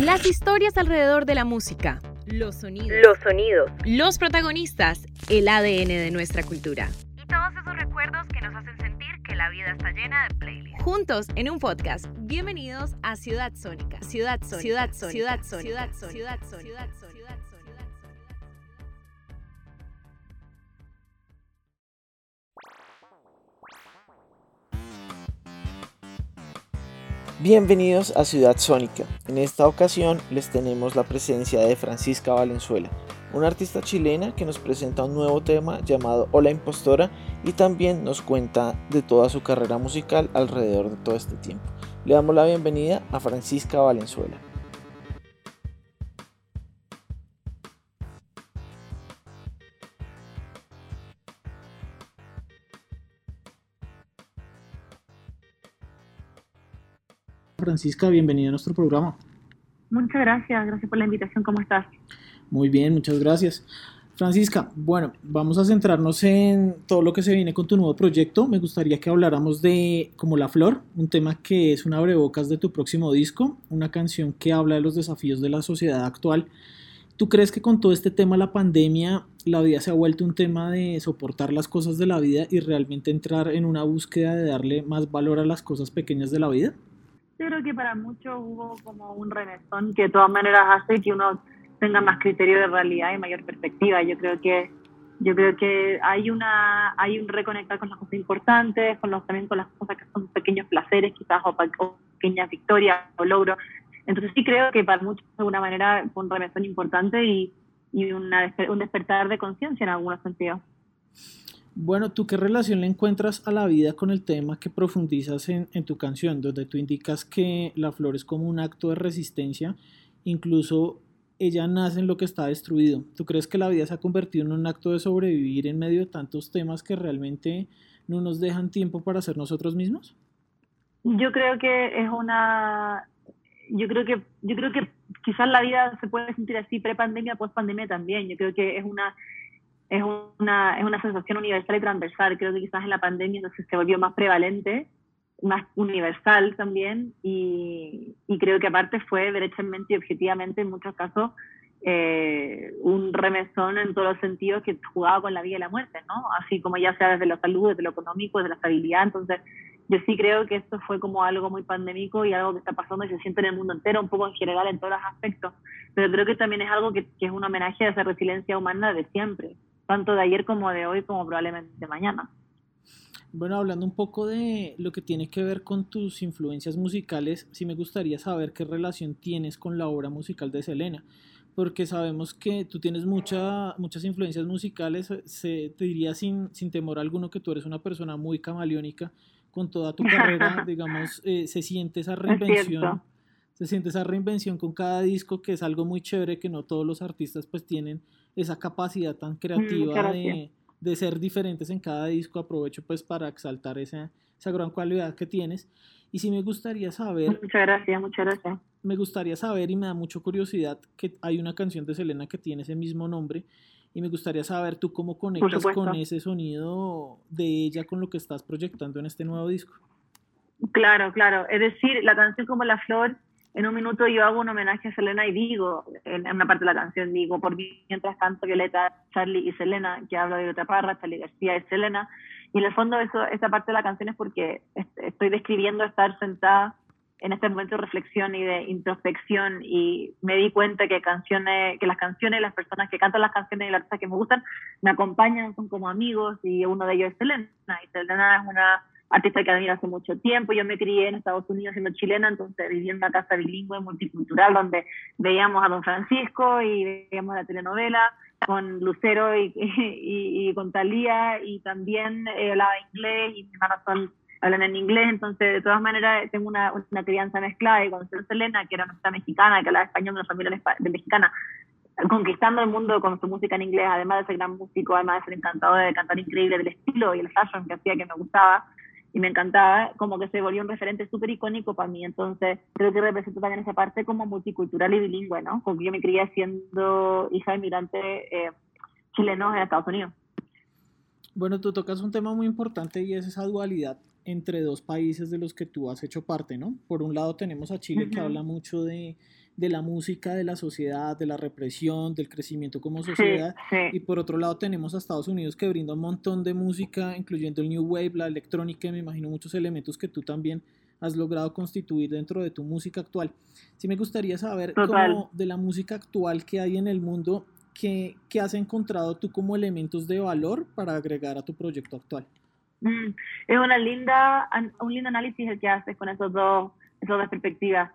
Las historias alrededor de la música. Los sonidos. Los sonidos. Los protagonistas. El ADN de nuestra cultura. Y todos esos recuerdos que nos hacen sentir que la vida está llena de playlists. Juntos en un podcast. Bienvenidos a Ciudad Sónica. Ciudad Sónica. Ciudad Sónica. Ciudad Sónica. Ciudad Sónica. Ciudad Sónica. Bienvenidos a Ciudad Sónica. En esta ocasión les tenemos la presencia de Francisca Valenzuela, una artista chilena que nos presenta un nuevo tema llamado Hola Impostora y también nos cuenta de toda su carrera musical alrededor de todo este tiempo. Le damos la bienvenida a Francisca Valenzuela. Francisca, bienvenida a nuestro programa. Muchas gracias, gracias por la invitación. ¿Cómo estás? Muy bien, muchas gracias. Francisca, bueno, vamos a centrarnos en todo lo que se viene con tu nuevo proyecto. Me gustaría que habláramos de Como la Flor, un tema que es un abrebocas de tu próximo disco, una canción que habla de los desafíos de la sociedad actual. ¿Tú crees que con todo este tema, la pandemia, la vida se ha vuelto un tema de soportar las cosas de la vida y realmente entrar en una búsqueda de darle más valor a las cosas pequeñas de la vida? Creo que para muchos hubo como un remesón que de todas maneras hace que uno tenga más criterio de realidad y mayor perspectiva. Yo creo que yo creo que hay una hay un reconectar con las cosas importantes, con los también con las cosas que son pequeños placeres quizás o, o pequeñas victorias o logros. Entonces sí creo que para muchos de alguna manera fue un remesón importante y, y una, un despertar de conciencia en algunos sentidos. Bueno, ¿tú qué relación le encuentras a la vida con el tema que profundizas en, tu canción, donde tú indicas que la flor es como un acto de resistencia, incluso ella nace en lo que está destruido? ¿Tú crees que la vida se ha convertido en un acto de sobrevivir en medio de tantos temas que realmente no nos dejan tiempo para ser nosotros mismos? Yo creo que es una... Yo creo que, yo creo que quizás la vida se puede sentir así pre-pandemia, post-pandemia también. Yo creo que es una es una, es una sensación universal y transversal. Creo que quizás en la pandemia entonces se volvió más prevalente, más universal también, y, creo que aparte fue derechamente y objetivamente en muchos casos eh, un remesón en todos los sentidos que jugaba con la vida y la muerte, ¿no? Así como ya sea desde la salud, desde lo económico, desde la estabilidad. Entonces, yo sí creo que esto fue como algo muy pandémico y algo que está pasando y se siente en el mundo entero, un poco en general en todos los aspectos. Pero creo que también es algo que, que es un homenaje a esa resiliencia humana de siempre tanto de ayer como de hoy, como probablemente de mañana. Bueno, hablando un poco de lo que tiene que ver con tus influencias musicales, sí me gustaría saber qué relación tienes con la obra musical de Selena, porque sabemos que tú tienes mucha, muchas influencias musicales, se, te diría sin, sin temor alguno que tú eres una persona muy camaleónica con toda tu carrera, digamos, eh, se siente esa reinvención, se siente esa reinvención con cada disco, que es algo muy chévere que no todos los artistas pues tienen esa capacidad tan creativa mm, de, de, ser diferentes en cada disco. Aprovecho pues para exaltar esa, esa gran cualidad que tienes. Y sí me gustaría saber... Muchas gracias, muchas gracias. Me gustaría saber y me da mucha curiosidad que hay una canción de Selena que tiene ese mismo nombre y me gustaría saber tú cómo conectas con ese sonido de ella con lo que estás proyectando en este nuevo disco. Claro, claro. Es decir, la canción como La Flor en un minuto yo hago un homenaje a Selena y digo, en una parte de la canción digo, por mientras canto Violeta, Charlie y Selena, que hablo de Violeta Parra, Charlie García y Selena, y en el fondo eso, esa parte de la canción es porque estoy describiendo estar sentada en este momento de reflexión y de introspección y me di cuenta que canciones, que las canciones, las personas que cantan las canciones y las cosas que me gustan me acompañan, son como amigos y uno de ellos es Selena. Y Selena es una artista que admiro hace mucho tiempo. Yo me crié en Estados Unidos siendo chilena, entonces viví en una casa bilingüe multicultural donde veíamos a Don Francisco y veíamos la telenovela con Lucero y, y, y con Talía y también eh, hablaba inglés y mis hermanos son, hablan en inglés, entonces de todas maneras tengo una, una crianza mezclada y con Selena, que era una mexicana, que hablaba español, una familia de mexicana, conquistando el mundo con su música en inglés, además de ser gran músico, además de ser encantado de cantar increíble del estilo y el fashion que hacía que me gustaba, y me encantaba, como que se volvió un referente súper icónico para mí. Entonces, creo que represento también esa parte como multicultural y bilingüe, ¿no? Porque yo me crié siendo hija de inmigrante eh, chilenos en Estados Unidos. Bueno, tú tocas un tema muy importante y es esa dualidad entre dos países de los que tú has hecho parte, ¿no? Por un lado tenemos a Chile uh -huh. que habla mucho de, de la música, de la sociedad, de la represión, del crecimiento como sociedad. Y por otro lado tenemos a Estados Unidos que brinda un montón de música, incluyendo el New Wave, la electrónica, me imagino muchos elementos que tú también has logrado constituir dentro de tu música actual. Sí me gustaría saber cómo de la música actual que hay en el mundo, ¿qué, ¿qué, has encontrado tú como elementos de valor para agregar a tu proyecto actual? Mm, es una linda, un lindo análisis el que haces con esos dos, esas dos perspectivas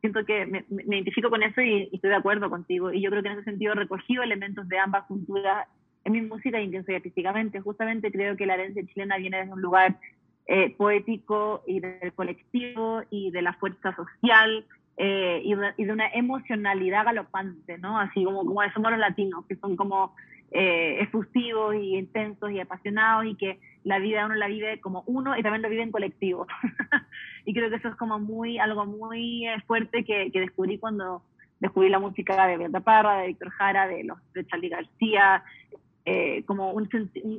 siento que me, identifico con eso y, estoy de acuerdo contigo. Y yo creo que en ese sentido he recogido elementos de ambas culturas en mi música y soy artísticamente. Justamente creo que la herencia chilena viene desde un lugar eh, poético y del colectivo y de la fuerza social eh, y, de, una emocionalidad galopante, ¿no? Así como, como somos los latinos, que son como eh, efusivos y intensos y apasionados y que la vida uno la vive como uno y también lo vive en colectivo. y creo que eso es como muy, algo muy eh, fuerte que, que descubrí cuando descubrí la música de Beata Parra, de Víctor Jara, de, los, de Charlie García, eh, como un,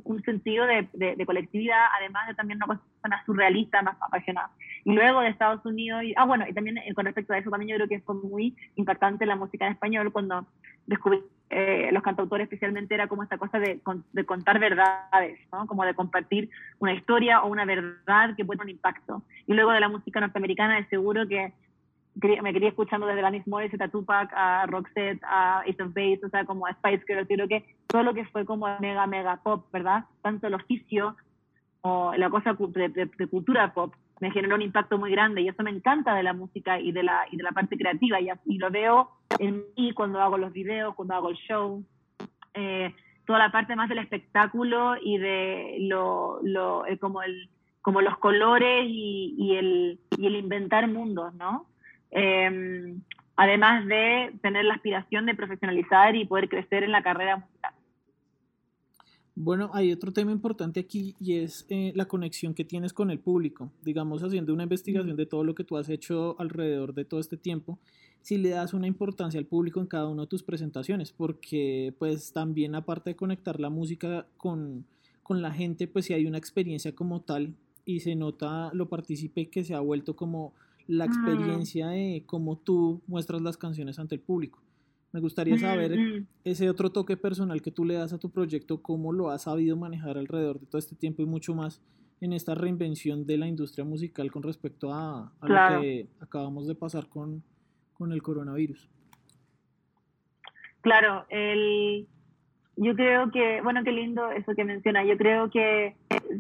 un sentido de, de, colectividad, además de también una persona surrealista, más apasionada. Y luego de Estados Unidos, y, ah, bueno, y también con respecto a eso, también yo creo que fue muy impactante la música en español cuando descubrí eh, los cantautores especialmente era como esta cosa de, de, contar verdades, ¿no? como de compartir una historia o una verdad que puede tener un impacto. Y luego de la música norteamericana, de seguro que me quería escuchando desde Alanis Morissette a Tupac, a Roxette, a Ace of Base, o sea, como a Spice Girls, creo que todo lo que fue como mega, mega pop, ¿verdad? Tanto el oficio o la cosa de, cultura pop, me generó un impacto muy grande y eso me encanta de la música y de la, y de la parte creativa y, lo veo en mí cuando hago los videos, cuando hago el show, eh, toda la parte más del espectáculo y de lo, lo eh, como, el, como los colores y, el, y el inventar mundos, ¿no? Em, además de tener la aspiración de profesionalizar y poder crecer en la carrera musical. Bueno, hay otro tema importante aquí y es eh, la conexión que tienes con el público. Digamos, haciendo una investigación de todo lo que tú has hecho alrededor de todo este tiempo, si le das una importancia al público en cada una de tus presentaciones, porque pues también aparte de conectar la música con, con la gente, pues si hay una experiencia como tal y se nota lo partícipe que se ha vuelto como la experiencia de cómo tú muestras las canciones ante el público. Me gustaría saber ese otro toque personal que tú le das a tu proyecto, cómo lo has sabido manejar alrededor de todo este tiempo y mucho más en esta reinvención de la industria musical con respecto a, lo que acabamos de pasar con, con el coronavirus. Claro, el, yo creo que, bueno, qué lindo eso que menciona. Yo creo que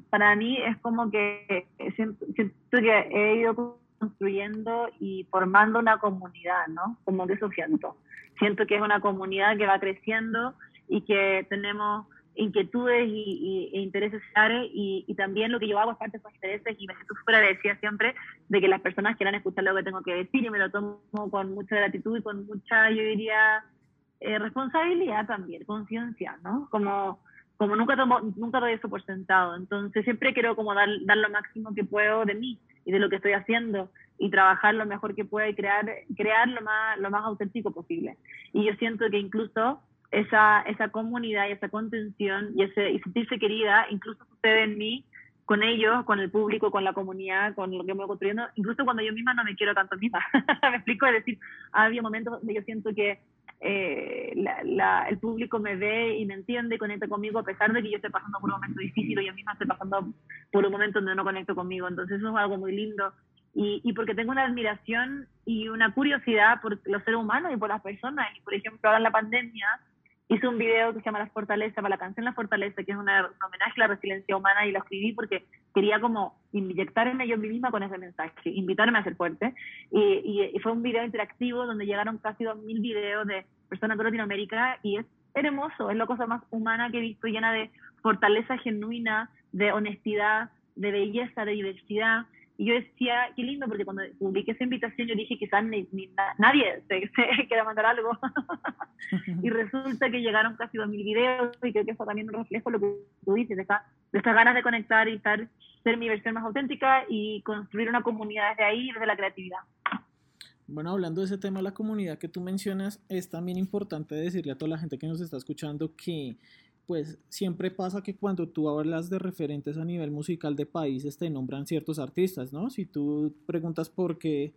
para mí es como que siento, siento que he ido construyendo y formando una comunidad, ¿no? Como que eso siento siento que es una comunidad que va creciendo y que tenemos inquietudes y, e intereses y, y, también lo que yo hago es parte de esos intereses y me siento súper agradecida siempre de que las personas quieran escuchar lo que tengo que decir y me lo tomo con mucha gratitud y con mucha, yo diría, eh, responsabilidad también, conciencia, ¿no? Como, como nunca tomo, nunca doy eso por sentado, entonces siempre quiero como dar, dar lo máximo que puedo de mí y de lo que estoy haciendo y trabajar lo mejor que pueda y crear, crear lo, más, lo más auténtico posible. Y yo siento que incluso esa, esa comunidad y esa contención y, ese, y sentirse querida incluso sucede en mí con ellos, con el público, con la comunidad, con lo que me voy construyendo, incluso cuando yo misma no me quiero tanto misma. me explico, es decir, había momentos donde yo siento que eh, la, el público me ve y me entiende y conecta conmigo a pesar de que yo esté pasando por un momento difícil o yo misma esté pasando por un momento donde no conecto conmigo. Entonces eso es algo muy lindo y, y, porque tengo una admiración y una curiosidad por los seres humanos y por las personas. Y por ejemplo, ahora en la pandemia hice un video que se llama La Fortaleza, para la canción La Fortaleza, que es una, un homenaje a la resiliencia humana y lo escribí porque quería como inyectarme yo misma con ese mensaje, invitarme a ser fuerte. Y, y, fue un video interactivo donde llegaron casi 2.000 videos de personas de Latinoamérica y es hermoso, es la cosa más humana que he visto, llena de fortaleza genuina, de honestidad, de belleza, de diversidad. Y yo decía, qué lindo, porque cuando publiqué esa invitación yo dije, quizás ni, nadie se, se quiera mandar algo. y resulta que llegaron casi 2.000 videos y creo que eso también un reflejo lo que tú dices, de, esta, de estas ganas de conectar y estar, ser mi versión más auténtica y construir una comunidad desde ahí, desde la creatividad. Bueno, hablando de ese tema, la comunidad que tú mencionas, es también importante decirle a toda la gente que nos está escuchando que pues siempre pasa que cuando tú hablas de referentes a nivel musical de países te nombran ciertos artistas, ¿no? Si tú preguntas por qué,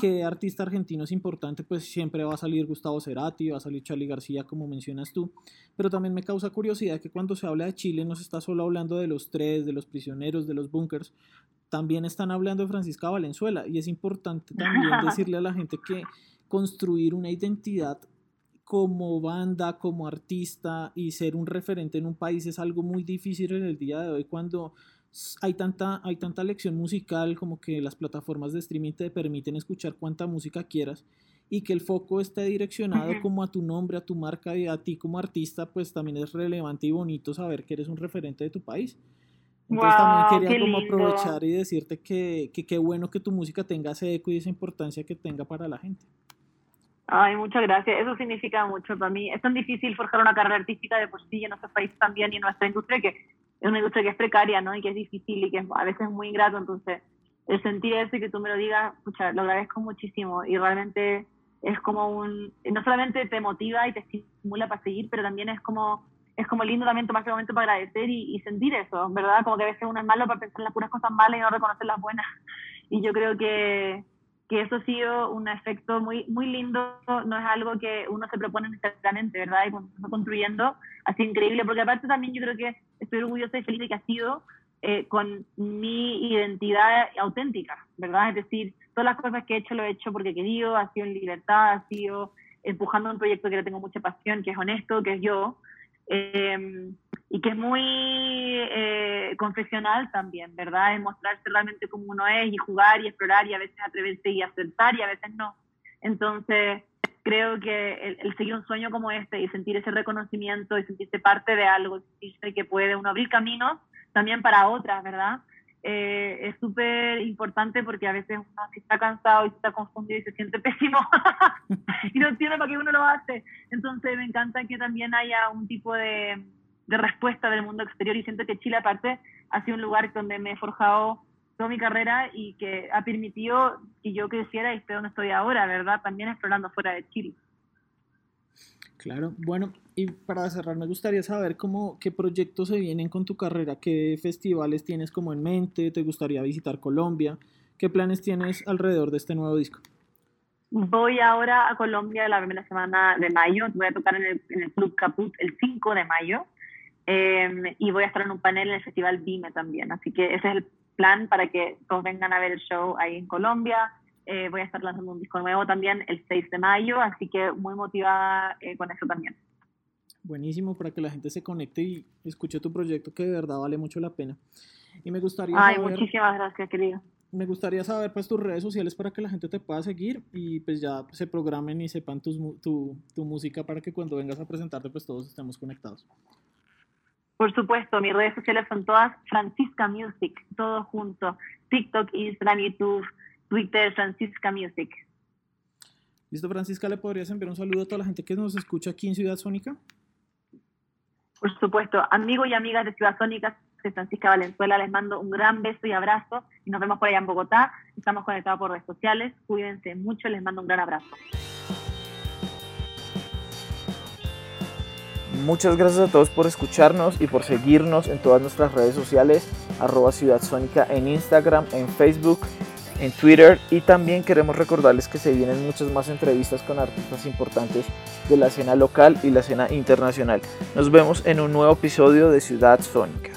qué artista argentino es importante, pues siempre va a salir Gustavo Cerati, va a salir Charlie García, como mencionas tú. Pero también me causa curiosidad que cuando se habla de Chile no se está solo hablando de los tres, de los prisioneros, de los bunkers, también están hablando de Francisca Valenzuela y es importante también decirle a la gente que construir una identidad como banda, como artista y ser un referente en un país es algo muy difícil en el día de hoy cuando hay tanta, hay tanta lección musical como que las plataformas de streaming te permiten escuchar cuánta música quieras y que el foco esté direccionado como a tu nombre, a tu marca y a ti como artista, pues también es relevante y bonito saber que eres un referente de tu país. Entonces también quería como aprovechar y decirte que qué bueno que tu música tenga ese eco y esa importancia que tenga para la gente. Ay, muchas gracias. Eso significa mucho para mí. Es tan difícil forjar una carrera artística de por sí en nuestro país también y en nuestra industria, que es una industria que es precaria, ¿no? Y que es difícil y que a veces es muy ingrato. Entonces, el sentir eso y que tú me lo digas, pucha, lo agradezco muchísimo. Y realmente es como un. No solamente te motiva y te estimula para seguir, pero también es como. Es como lindo también tomar ese momento para agradecer y, y sentir eso, ¿verdad? Como que a veces uno es malo para pensar en las puras cosas malas y no reconocer las buenas. Y yo creo que que eso ha sido un efecto muy, muy lindo, no es algo que uno se propone necesariamente, ¿verdad? Y cuando se está construyendo, así increíble, porque aparte también yo creo que estoy orgullosa y feliz de que ha sido eh, con mi identidad auténtica, ¿verdad? Es decir, todas las cosas que he hecho lo he hecho porque he querido, ha sido en libertad, ha sido empujando un proyecto que le tengo mucha pasión, que es honesto, que es yo. Eh, y que es muy eh, confesional también, ¿verdad? Es mostrarse realmente como uno es y jugar y explorar y a veces atreverse y aceptar y a veces no. Entonces, creo que el, seguir un sueño como este y sentir ese reconocimiento y sentirse parte de algo, sentirse que puede uno abrir caminos también para otras, ¿verdad? Eh, es súper importante porque a veces uno si está cansado y está confundido y se siente pésimo y no entiende para qué uno lo hace. Entonces me encanta que también haya un tipo de, de respuesta del mundo exterior y siento que Chile aparte ha sido un lugar donde me he forjado toda mi carrera y que ha permitido que yo creciera y esté donde estoy ahora, ¿verdad? También explorando fuera de Chile. Claro, bueno, y para cerrar me gustaría saber cómo, qué proyectos se vienen con tu carrera, qué festivales tienes como en mente, te gustaría visitar Colombia, qué planes tienes alrededor de este nuevo disco. Voy ahora a Colombia la primera semana de mayo, voy a tocar en el, en el Club Caput el 5 de mayo Em, y voy a estar en un panel en el Festival Vime también. Así que ese es el plan para que todos vengan a ver el show ahí en Colombia. Eh, voy a estar lanzando un disco nuevo también el 6 de mayo, así que muy motivada eh, con eso también. Buenísimo para que la gente se conecte y escuche tu proyecto que de verdad vale mucho la pena. Y me gustaría Ay, muchísimas gracias, querido. Me gustaría saber pues tus redes sociales para que la gente te pueda seguir y pues ya se programen y sepan tu, tu, tu música para que cuando vengas a presentarte pues todos estemos conectados. Por supuesto, mis redes sociales son todas Francisca Music, todo junto. TikTok, Instagram, YouTube, Twitter, Francisca Music. Listo, Francisca, ¿le podrías enviar un saludo a toda la gente que nos escucha aquí en Ciudad Sónica? Por supuesto, amigos y amigas de Ciudad Sónica, de Francisca Valenzuela, les mando un gran beso y abrazo y nos vemos por allá en Bogotá. Estamos conectados por redes sociales. Cuídense mucho, les mando un gran abrazo. Muchas gracias a todos por escucharnos y por seguirnos en todas nuestras redes sociales, arroba Ciudad Sónica en Instagram, en Facebook, en Twitter y también queremos recordarles que se vienen muchas más entrevistas con artistas importantes de la escena local y la escena internacional. Nos vemos en un nuevo episodio de Ciudad Sónica.